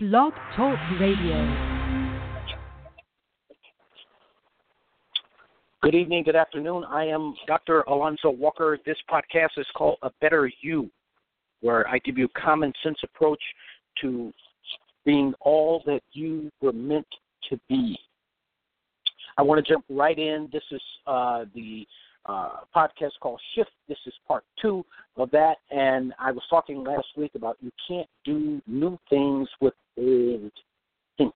Blog Talk Radio. Good evening, good afternoon. I am Dr. Alonzo Walker. This podcast is called A Better You, where I give you a common sense approach to being all that you were meant to be. I want to jump right in. This is uh, the uh, podcast called Shift. This is part two of that. And I was talking last week about you can't do new things with old thinking.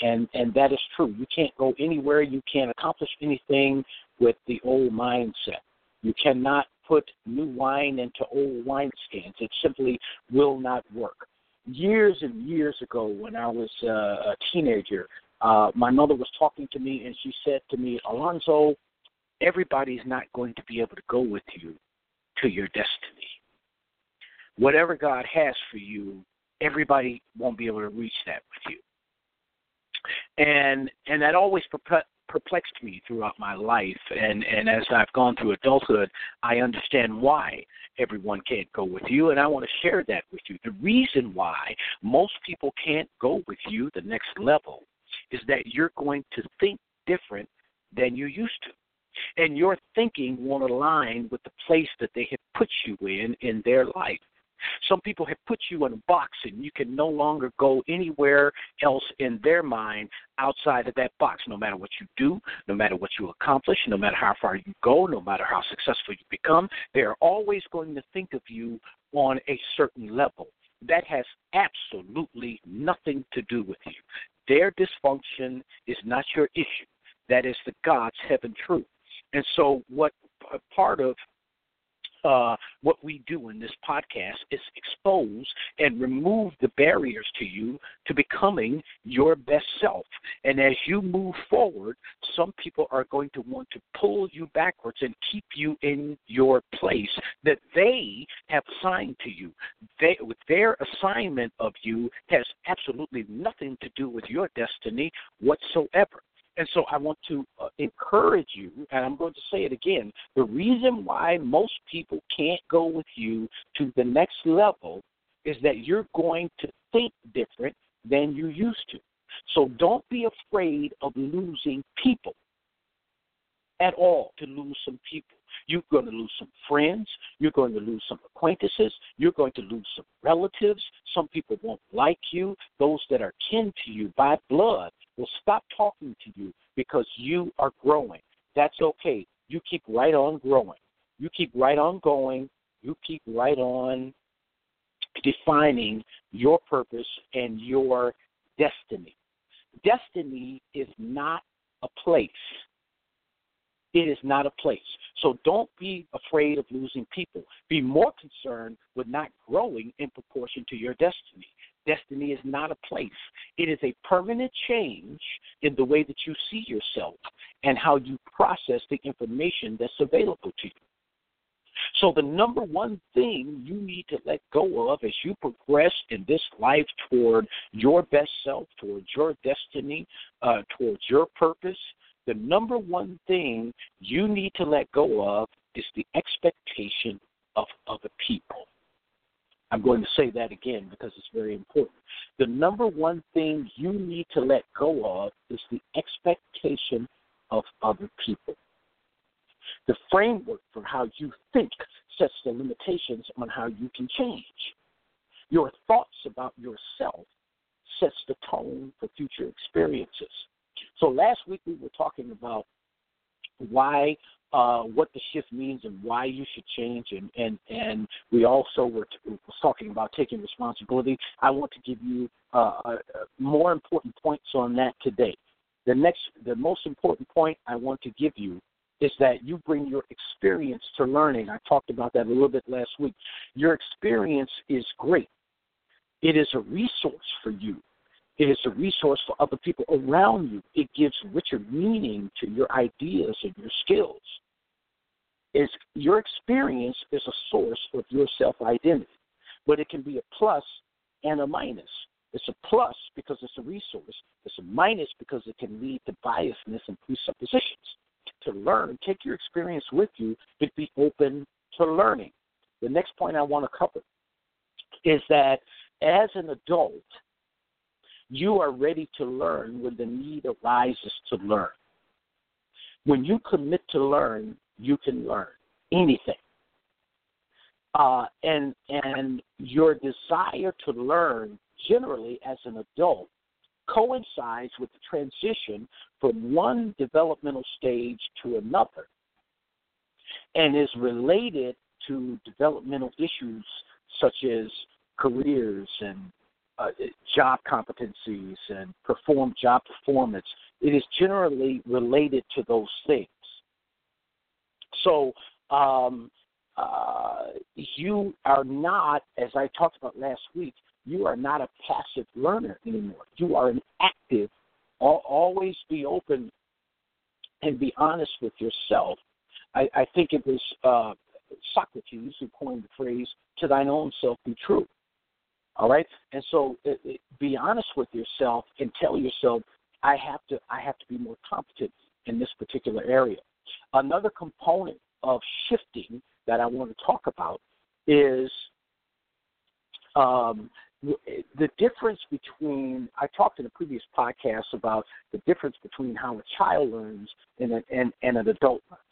And and that is true. You can't go anywhere. You can't accomplish anything with the old mindset. You cannot put new wine into old wineskins. It simply will not work. Years and years ago, when I was uh, a teenager, uh, my mother was talking to me and she said to me, Alonzo, everybody's not going to be able to go with you to your destiny. Whatever God has for you, everybody won't be able to reach that with you. And and that always perplexed me throughout my life and and as I've gone through adulthood, I understand why everyone can't go with you and I want to share that with you. The reason why most people can't go with you the next level is that you're going to think different than you used to and your thinking won't align with the place that they have put you in in their life. Some people have put you in a box and you can no longer go anywhere else in their mind outside of that box, no matter what you do, no matter what you accomplish, no matter how far you go, no matter how successful you become. They are always going to think of you on a certain level. That has absolutely nothing to do with you. Their dysfunction is not your issue. That is the God's heaven truth. And so, what part of uh, what we do in this podcast is expose and remove the barriers to you to becoming your best self. And as you move forward, some people are going to want to pull you backwards and keep you in your place that they have assigned to you. They, their assignment of you has absolutely nothing to do with your destiny whatsoever. And so I want to uh, encourage you, and I'm going to say it again the reason why most people can't go with you to the next level is that you're going to think different than you used to. So don't be afraid of losing people at all to lose some people. You're going to lose some friends. You're going to lose some acquaintances. You're going to lose some relatives. Some people won't like you. Those that are kin to you by blood will stop talking to you because you are growing. That's okay. You keep right on growing. You keep right on going. You keep right on defining your purpose and your destiny. Destiny is not a place. It is not a place. So don't be afraid of losing people. Be more concerned with not growing in proportion to your destiny. Destiny is not a place. It is a permanent change in the way that you see yourself and how you process the information that's available to you. So, the number one thing you need to let go of as you progress in this life toward your best self, towards your destiny, uh, towards your purpose, the number one thing you need to let go of is the expectation of other people. I'm going to say that again because it's very important. The number one thing you need to let go of is the expectation of other people. The framework for how you think sets the limitations on how you can change. Your thoughts about yourself sets the tone for future experiences. So last week we were talking about why uh, what the shift means and why you should change, and and and we also were, t- talking about taking responsibility. I want to give you uh, uh, more important points on that today. The next, the most important point I want to give you is that you bring your experience to learning. I talked about that a little bit last week. Your experience is great. It is a resource for you. It is a resource for other people around you. It gives richer meaning to your ideas and your skills. Is your experience is a source of your self identity, but it can be a plus and a minus. It's a plus because it's a resource. It's a minus because it can lead to biasness and presuppositions. To learn, take your experience with you, but be open to learning. The next point I want to cover is that as an adult, You are ready to learn when the need arises to learn. When you commit to learn, you can learn anything. Uh, and and your desire to learn generally as an adult coincides with the transition from one developmental stage to another and is related to developmental issues such as careers and uh, job competencies and perform job performance. It is generally related to those things. So um, uh, you are not, as I talked about last week, you are not a passive learner anymore. You are an active. Always be open and be honest with yourself. I, I think it was uh, Socrates who coined the phrase "to thine own self be true." All right, and so it, it, be honest with yourself and tell yourself, "I have to. I have to be more competent in this particular area." Another component of shifting that I want to talk about is um, the difference between I talked in a previous podcast about the difference between how a child learns and an, and, and an adult learns.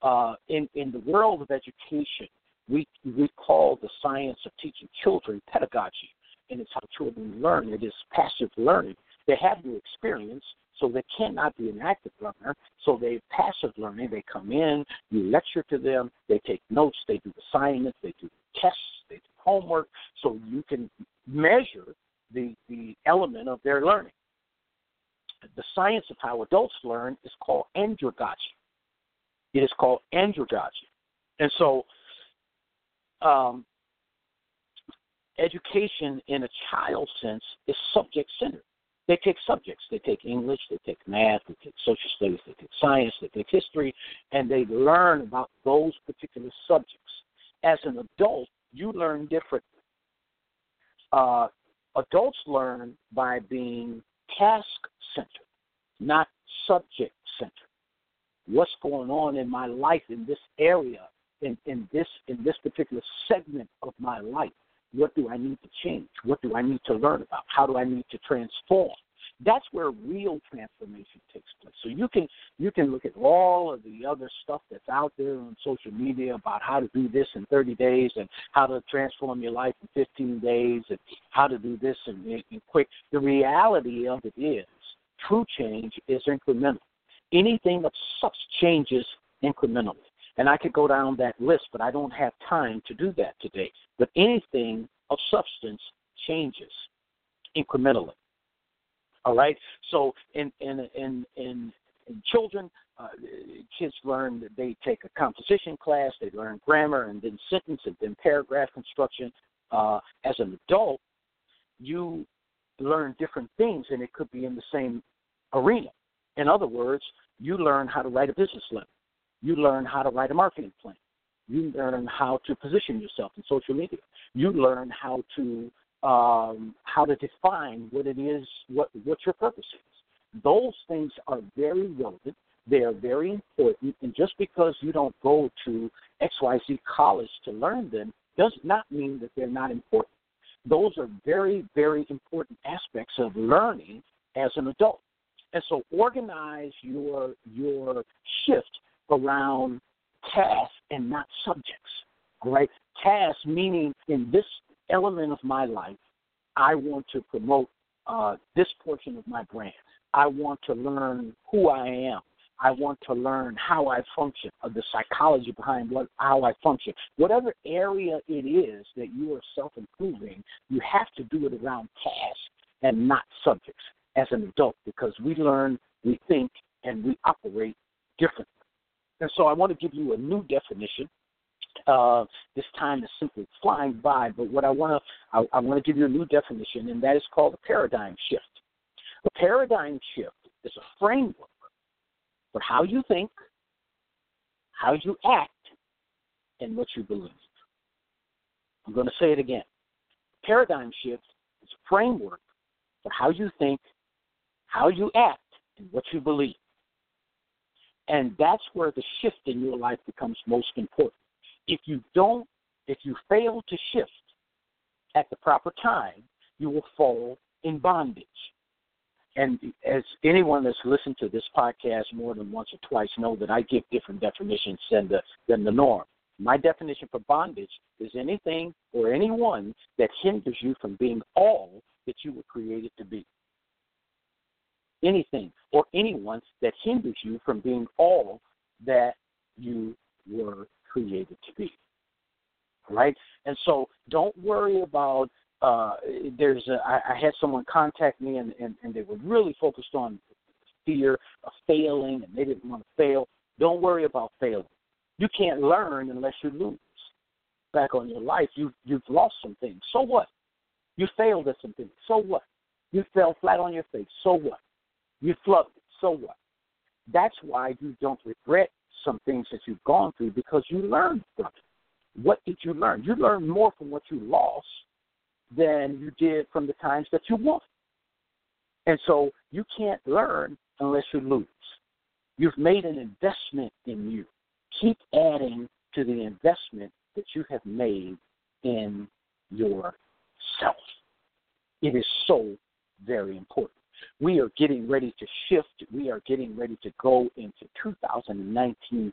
Uh, in in the world of education, we we call the science of teaching children pedagogy, and it's how children learn. It is passive learning. They have no experience, so they cannot be an active learner. So they passive learning. They come in, you lecture to them, they take notes, they do assignments, they do tests, they do homework, so you can measure the the element of their learning. The science of how adults learn is called andragogy. It is called andragogy, and so um, education in a child sense is subject centered. They take subjects. They take English, they take math, they take social studies, they take science, they take history, and they learn about those particular subjects. As an adult, you learn differently. Uh, adults learn by being task centered, not subject centered. What's going on in my life in this area, in, in this in this particular segment of my life? What do I need to change? What do I need to learn about? How do I need to transform? That's where real transformation takes place. So you can you can look at all of the other stuff that's out there on social media about how to do this in 30 days and how to transform your life in 15 days and how to do this in, in quick. The reality of it is true change is incremental. Anything of such changes incrementally. And I could go down that list, but I don't have time to do that today. But anything of substance changes incrementally. All right. So in in in in, in children, uh, kids learn that they take a composition class, they learn grammar, and then sentence, and then paragraph construction. Uh, as an adult, you learn different things, and it could be in the same arena. In other words, you learn how to write a business letter. You learn how to write a marketing plan. You learn how to position yourself in social media. You learn how to um, how to define what it is, what what your purpose is. Those things are very relevant. They are very important, and just because you don't go to XYZ college to learn them does not mean that they're not important. Those are very, very important aspects of learning as an adult. And so organize your your shift around tasks and not subjects. Right? Tasks meaning in this element of my life, I want to promote uh, this portion of my brand. I want to learn who I am. I want to learn how I function, or the psychology behind what how I function. Whatever area it is that you are self improving, you have to do it around tasks and not subjects as an adult because we learn, we think, and we operate differently. And so I want to give you a new definition uh, this time is simply flying by. But what I want to I, I want to give you a new definition, and that is called a paradigm shift. A paradigm shift is a framework for how you think, how you act, and what you believe. I'm going to say it again. Paradigm shift is a framework for how you think, how you act, and what you believe. And that's where the shift in your life becomes most important. If you don't, if you fail to shift at the proper time, you will fall in bondage. and as anyone that's listened to this podcast more than once or twice know that I give different definitions than the than the norm. My definition for bondage is anything or anyone that hinders you from being all that you were created to be. Anything or anyone that hinders you from being all that you were created to be. Right? And so don't worry about uh, there's a, I, I had someone contact me and, and, and they were really focused on fear of failing and they didn't want to fail. Don't worry about failing. You can't learn unless you lose. Back on your life, you you've lost some things. So what? You failed at some things. So what? You fell flat on your face. So what? You flubbed it. So what? That's why you don't regret some things that you've gone through because you learned from it. What did you learn? You learned more from what you lost than you did from the times that you won. And so you can't learn unless you lose. You've made an investment in you. Keep adding to the investment that you have made in yourself. It is so very important. We are getting ready to shift. We are getting ready to go into 2019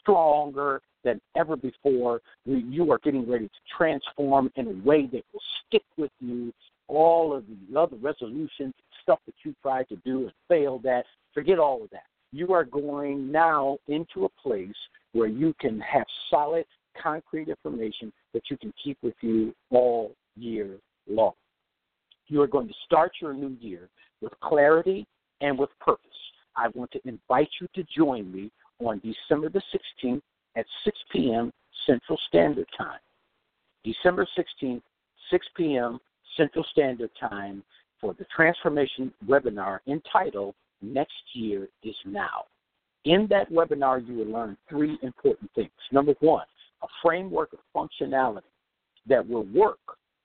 stronger than ever before. You are getting ready to transform in a way that will stick with you. All of the other resolutions, stuff that you tried to do and failed at, forget all of that. You are going now into a place where you can have solid, concrete information that you can keep with you all year long. You are going to start your new year with clarity and with purpose. I want to invite you to join me on December the 16th at 6 p.m. Central Standard Time. December 16th, 6 p.m. Central Standard Time for the transformation webinar entitled Next Year is Now. In that webinar, you will learn three important things. Number one, a framework of functionality that will work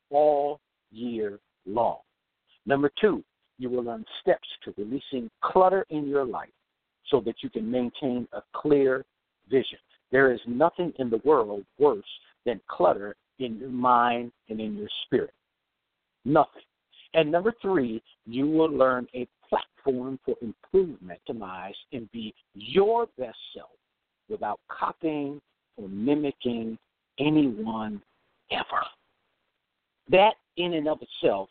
all year long. Number two, you will learn steps to releasing clutter in your life so that you can maintain a clear vision. There is nothing in the world worse than clutter in your mind and in your spirit. Nothing. And number three, you will learn a platform for improvement, to optimize, and be your best self without copying or mimicking anyone ever. That, in and of itself,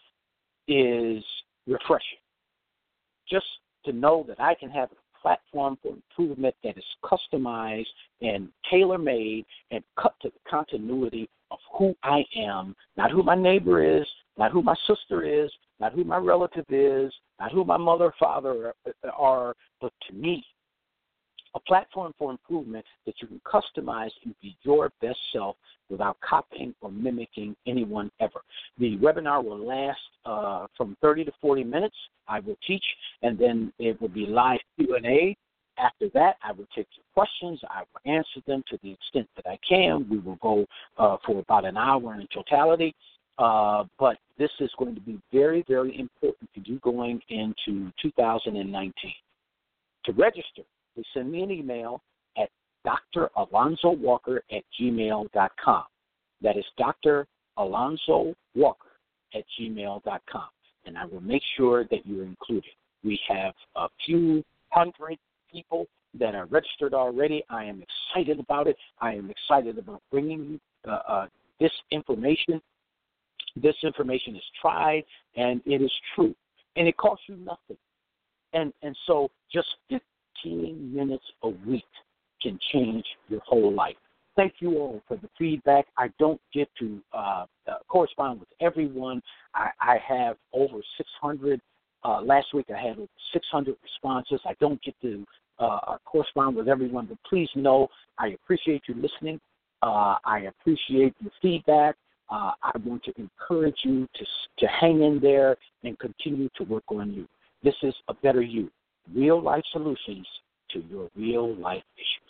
is refreshing. Just to know that I can have a platform for improvement that is customized and tailor made and cut to the continuity of who I am, not who my neighbor is, not who my sister is, not who my relative is, not who my mother or father are, uh, but to me, a platform for improvement that you can customize and be your best self without copying or mimicking anyone ever. The webinar will last uh, from 30 to 40 minutes. I will teach, and then it will be live Q&A. After that, I will take your questions. I will answer them to the extent that I can. We will go uh, for about an hour in totality. Uh, but this is going to be very, very important to you going into 2019. To register, please send me an email Dr. Alonzo Walker at gmail.com. That is Dr. Alonzo Walker at gmail.com. And I will make sure that you're included. We have a few hundred people that are registered already. I am excited about it. I am excited about bringing you uh, uh, this information. This information is tried and it is true, and it costs you nothing. And and so just 15 minutes a week can change your whole life. Thank you all for the feedback. I don't get to uh, uh, correspond with everyone. I, I have over 600. Uh, last week I had 600 responses. I don't get to uh, correspond with everyone, but please know I appreciate you listening. Uh, I appreciate your feedback. Uh, I want to encourage you to to hang in there and continue to work on you. This is a better you real life solutions to your real life issues.